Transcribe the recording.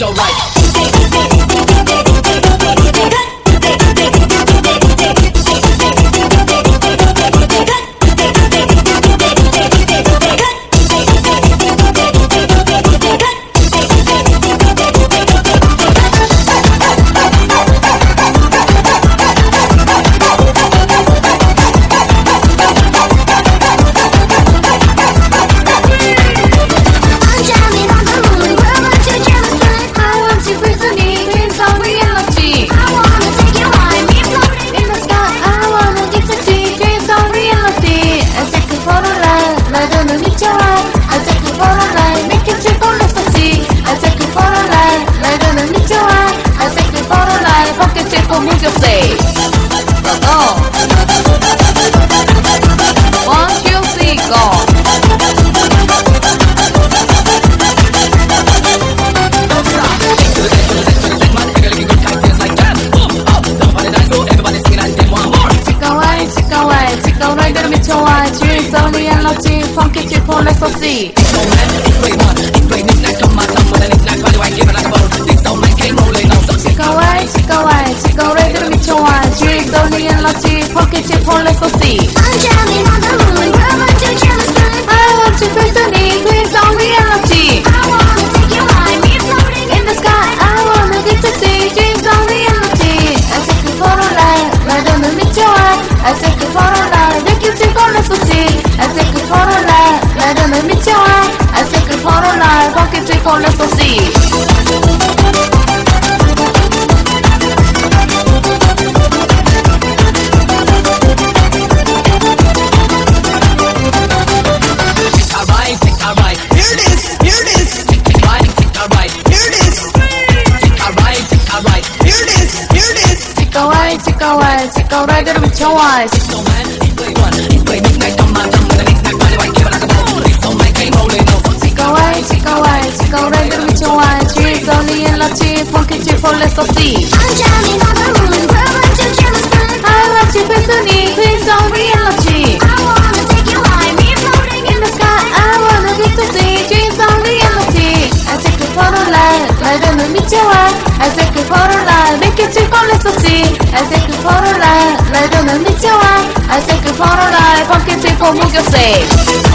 your life. I think 치카와이 치카와이 치카와이대로 미쳐와 치카와이 치카와이 치카와이대로 미쳐와 주의서 리얼러지 펑키 쥐폴 렛서시 I'm jamming on I take you for a ride, ride on the 미쳐와 I take you for a ride, 펑키 쥐폴 무격세